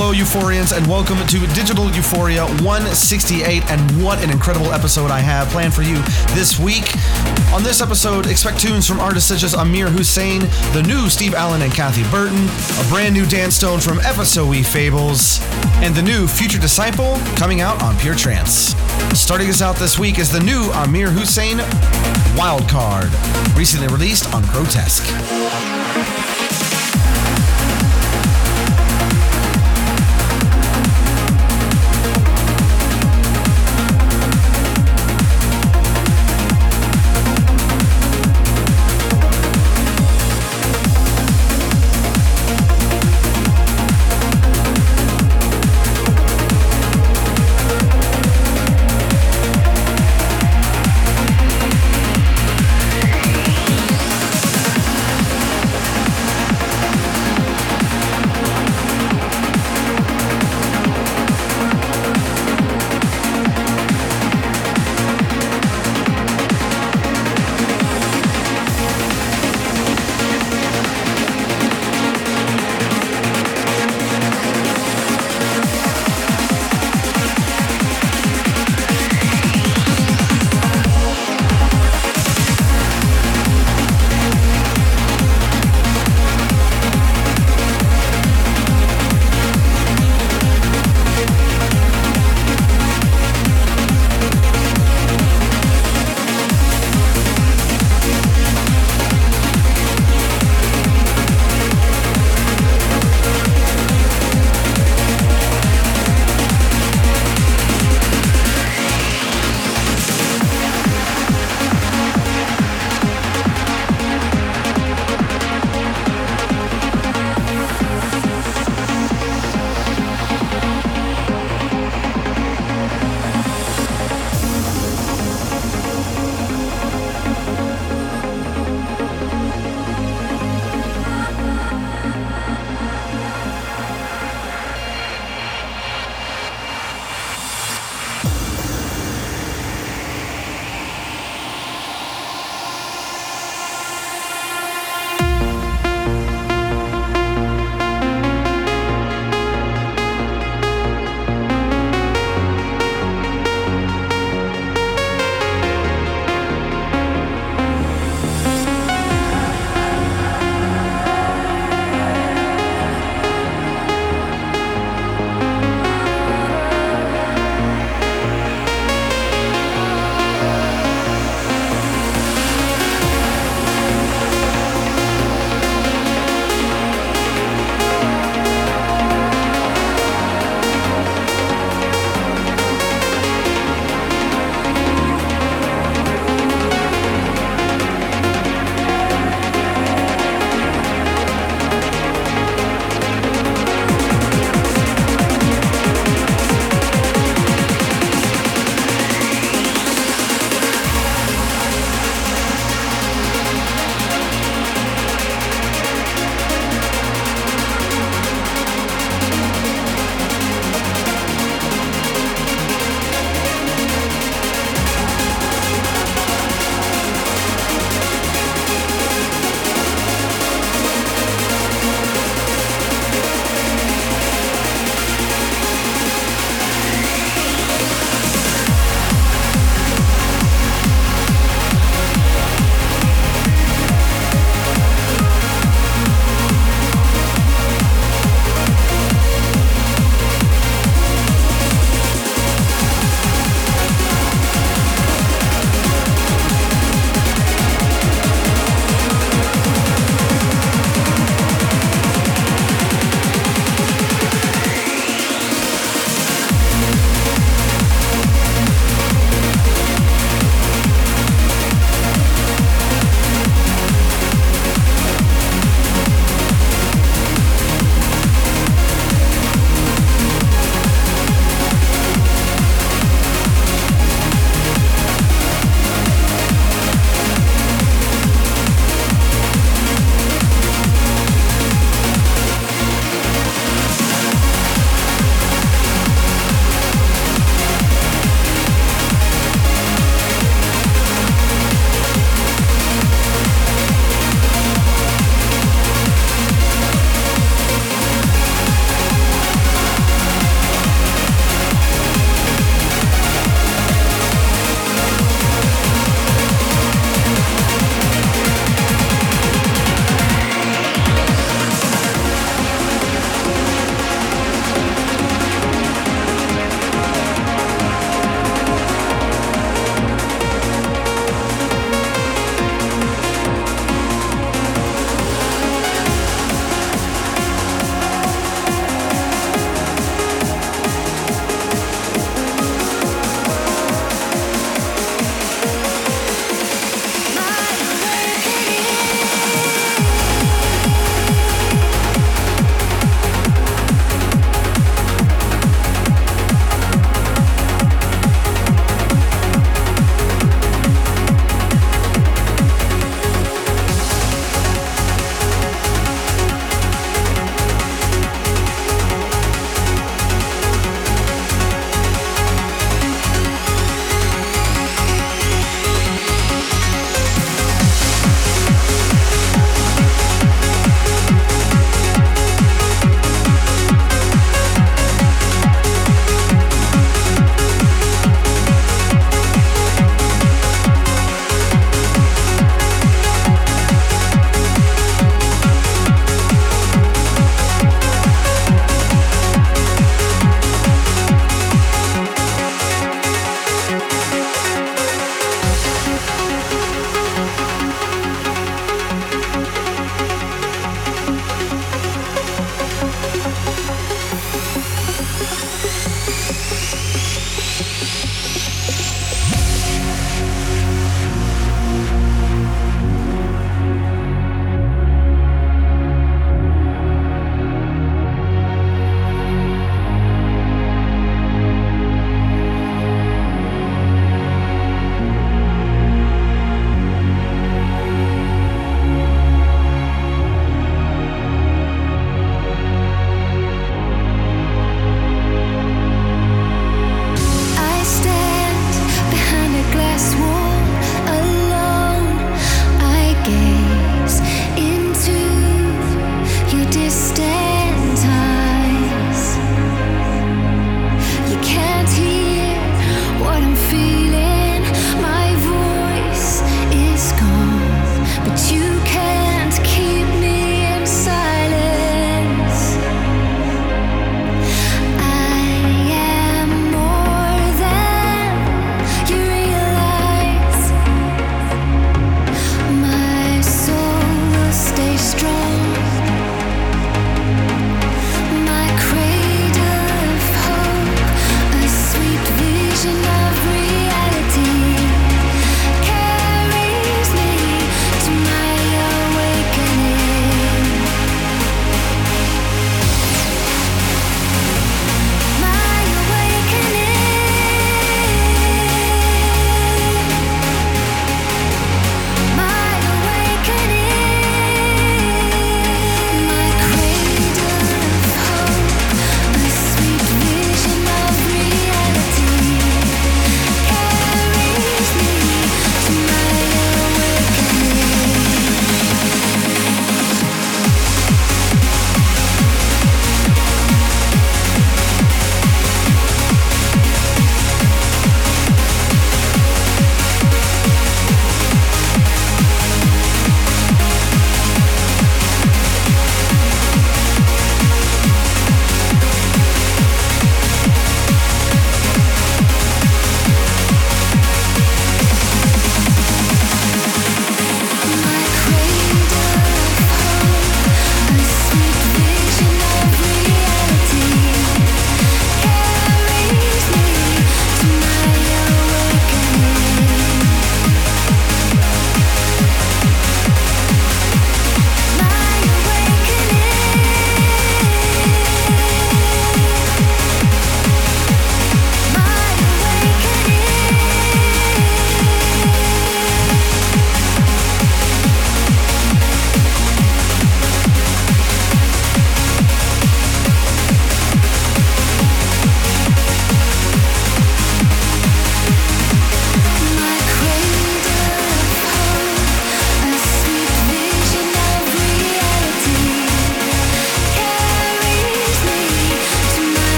Hello, Euphorians, and welcome to Digital Euphoria 168. And what an incredible episode I have planned for you this week. On this episode, expect tunes from artists such as Amir Hussain, the new Steve Allen and Kathy Burton, a brand new Dan Stone from FSOE Fables, and the new Future Disciple coming out on Pure Trance. Starting us out this week is the new Amir Hussain Wildcard, recently released on Grotesque.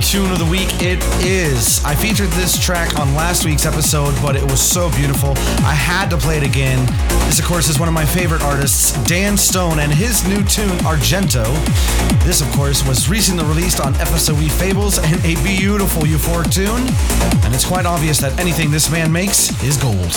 Tune of the week it is. I featured this track on last week's episode, but it was so beautiful. I had to play it again. This, of course, is one of my favorite artists, Dan Stone, and his new tune, Argento. This, of course, was recently released on FSOE Fables and a beautiful euphoric tune. And it's quite obvious that anything this man makes is gold.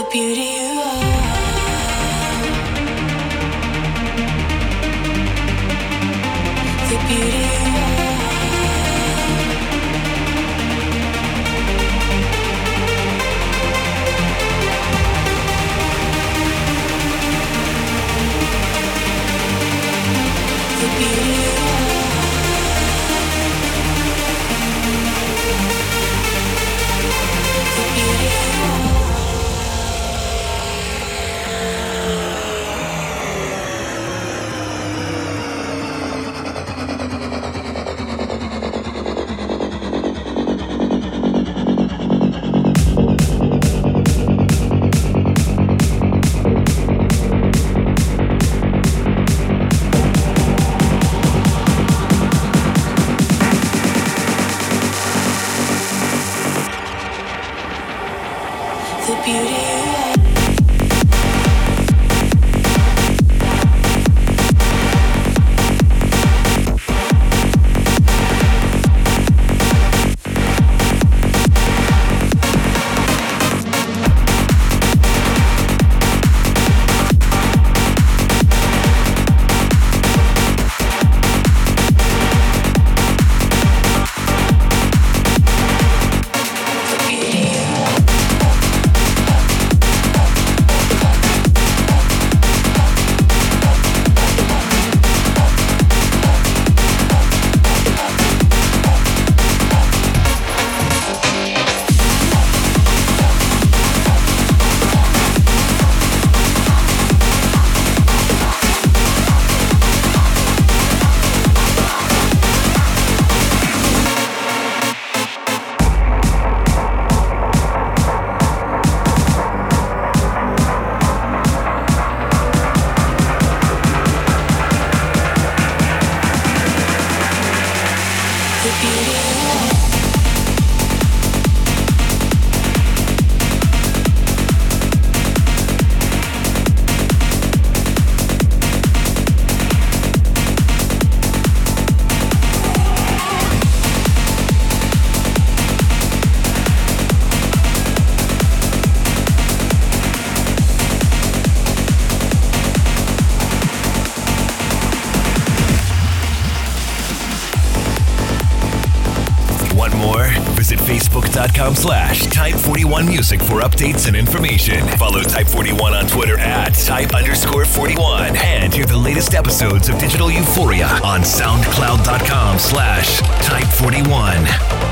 beauty music for updates and information. Follow Type 41 on Twitter at type underscore 41 and hear the latest episodes of Digital Euphoria on soundcloud.com slash type 41.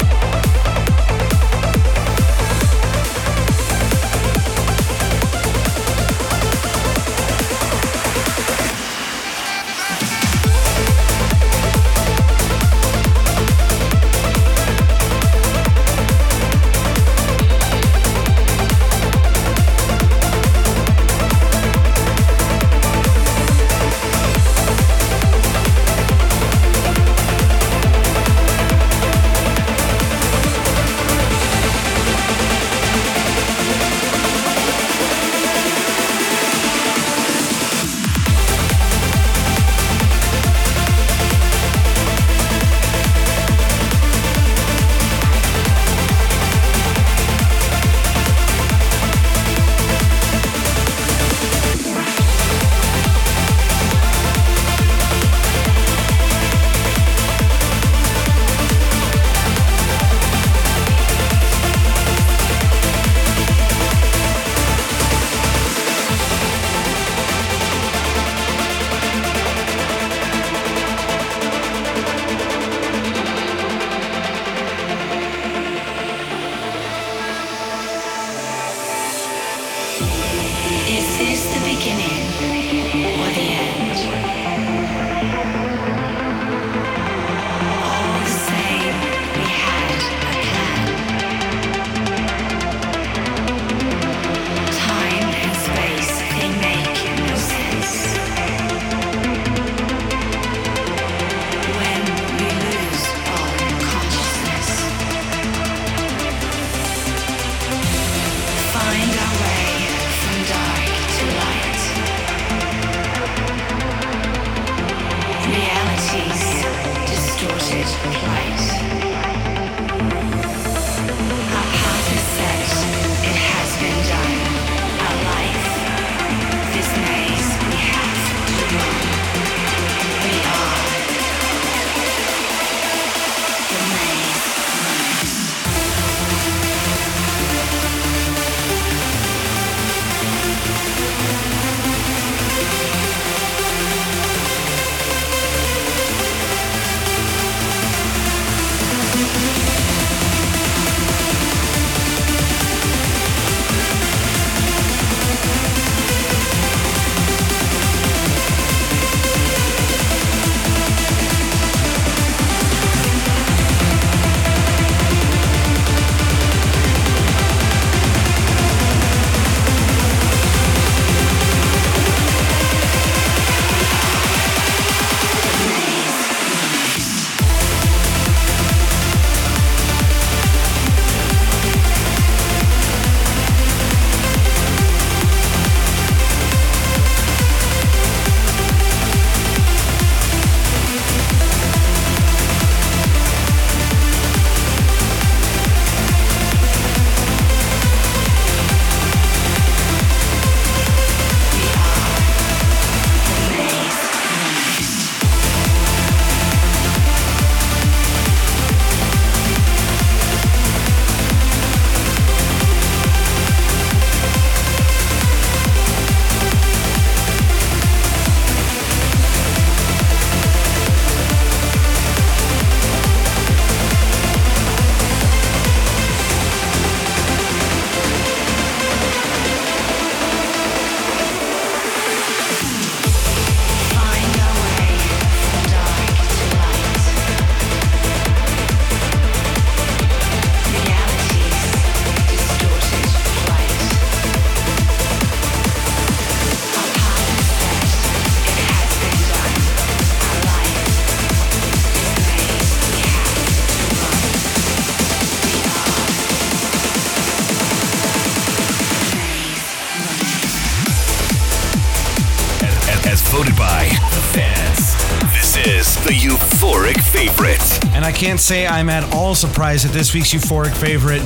Say I'm at all surprised at this week's euphoric favorite,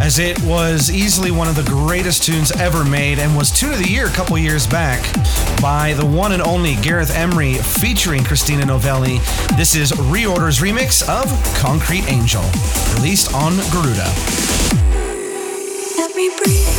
as it was easily one of the greatest tunes ever made and was tune of the year a couple years back by the one and only Gareth Emery featuring Christina Novelli. This is Reorder's remix of Concrete Angel, released on Garuda. Let me breathe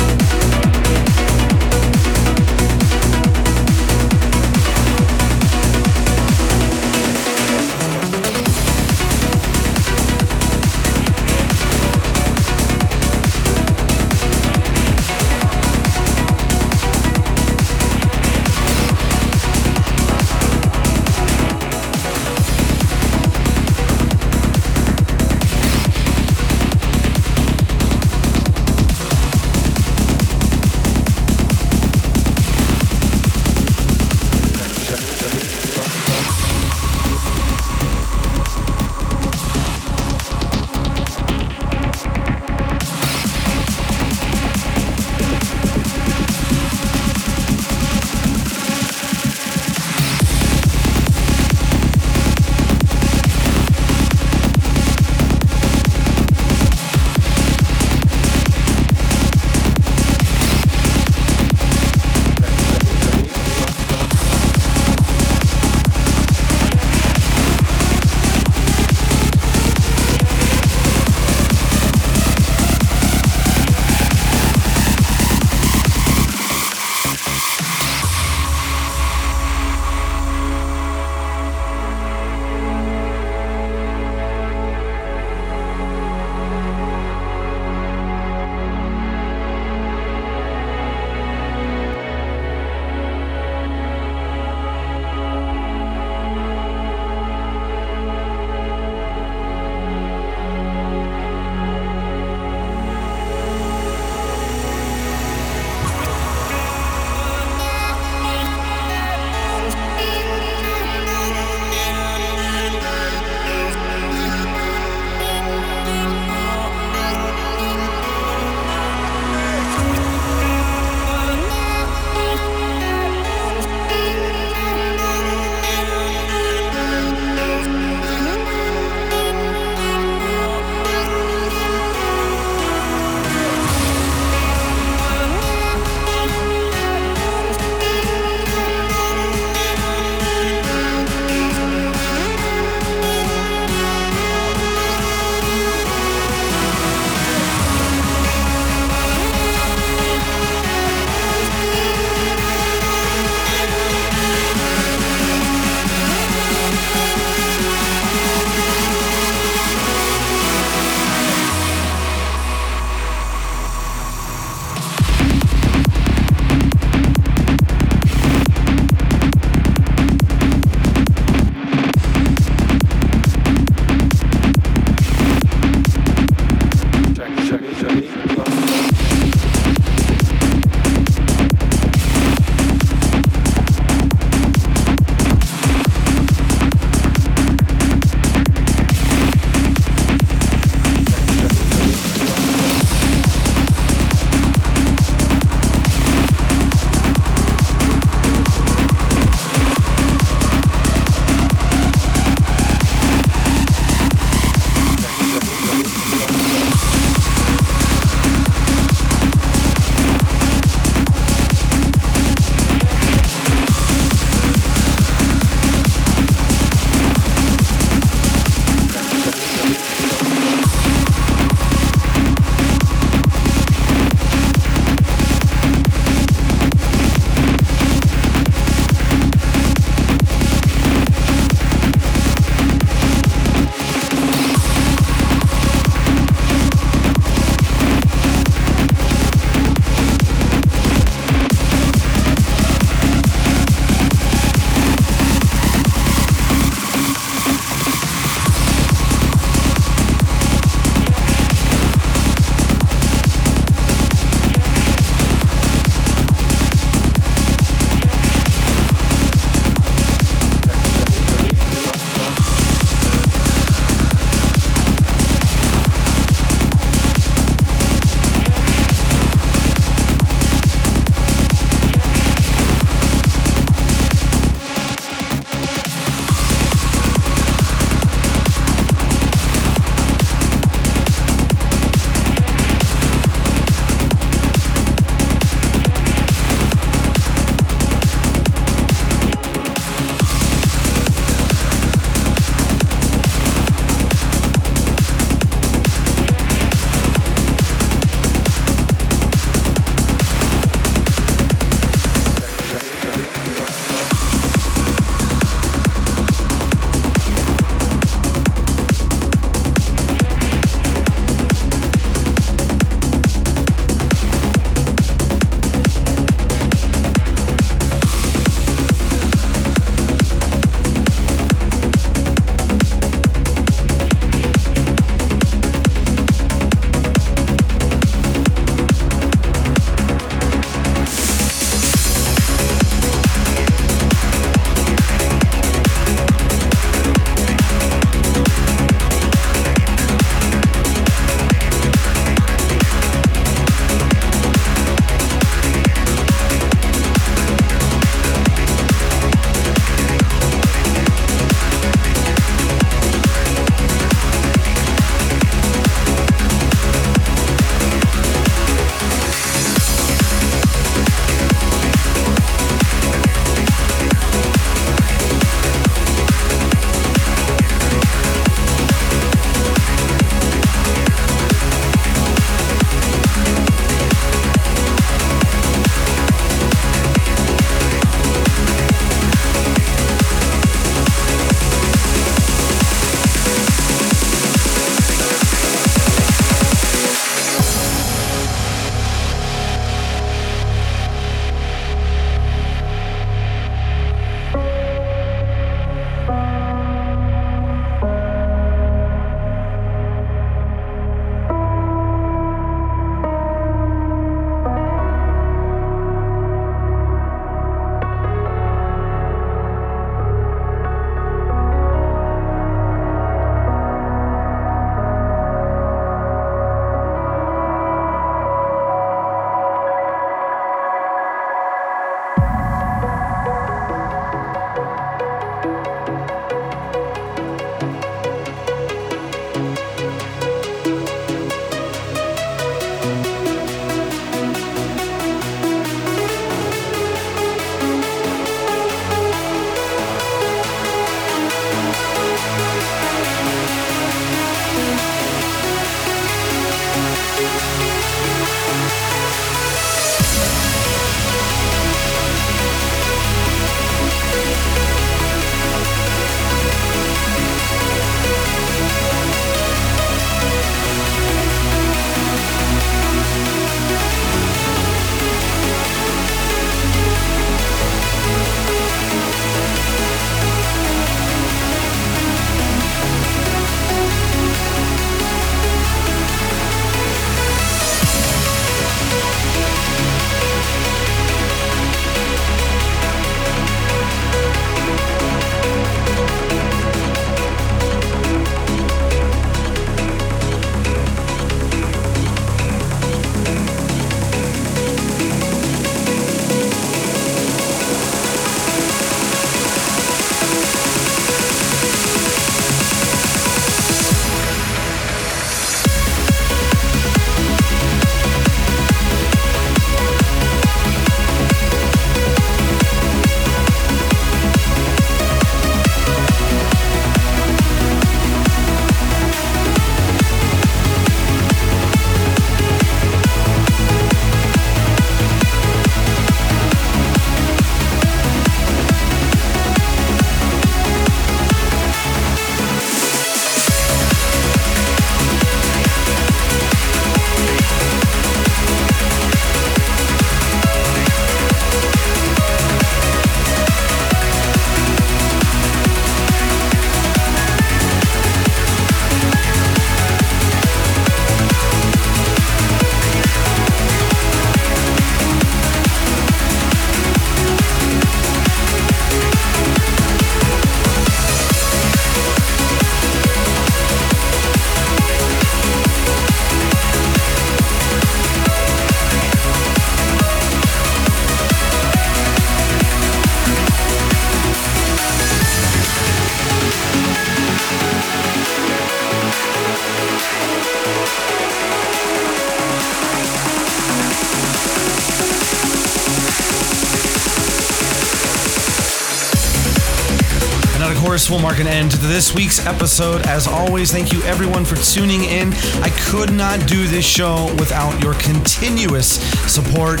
course, we'll mark an end to this week's episode. As always, thank you everyone for tuning in. I could not do this show without your continuous support.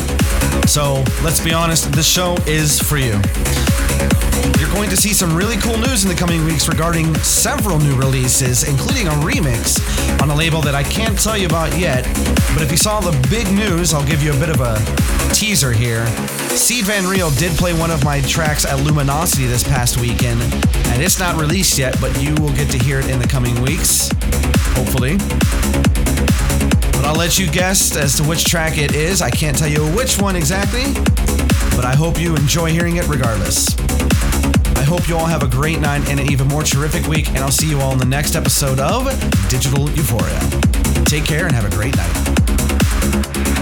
So let's be honest, this show is for you. You're going to see some really cool news in the coming weeks regarding several new releases, including a remix on a label that I can't tell you about yet. But if you saw the big news, I'll give you a bit of a teaser here. Sied Van Riel did play one of my tracks at Luminosity this past weekend, and it's not released yet, but you will get to hear it in the coming weeks, hopefully. But I'll let you guess as to which track it is. I can't tell you which one exactly, but I hope you enjoy hearing it regardless. I hope you all have a great night and an even more terrific week, and I'll see you all in the next episode of Digital Euphoria. Take care and have a great night.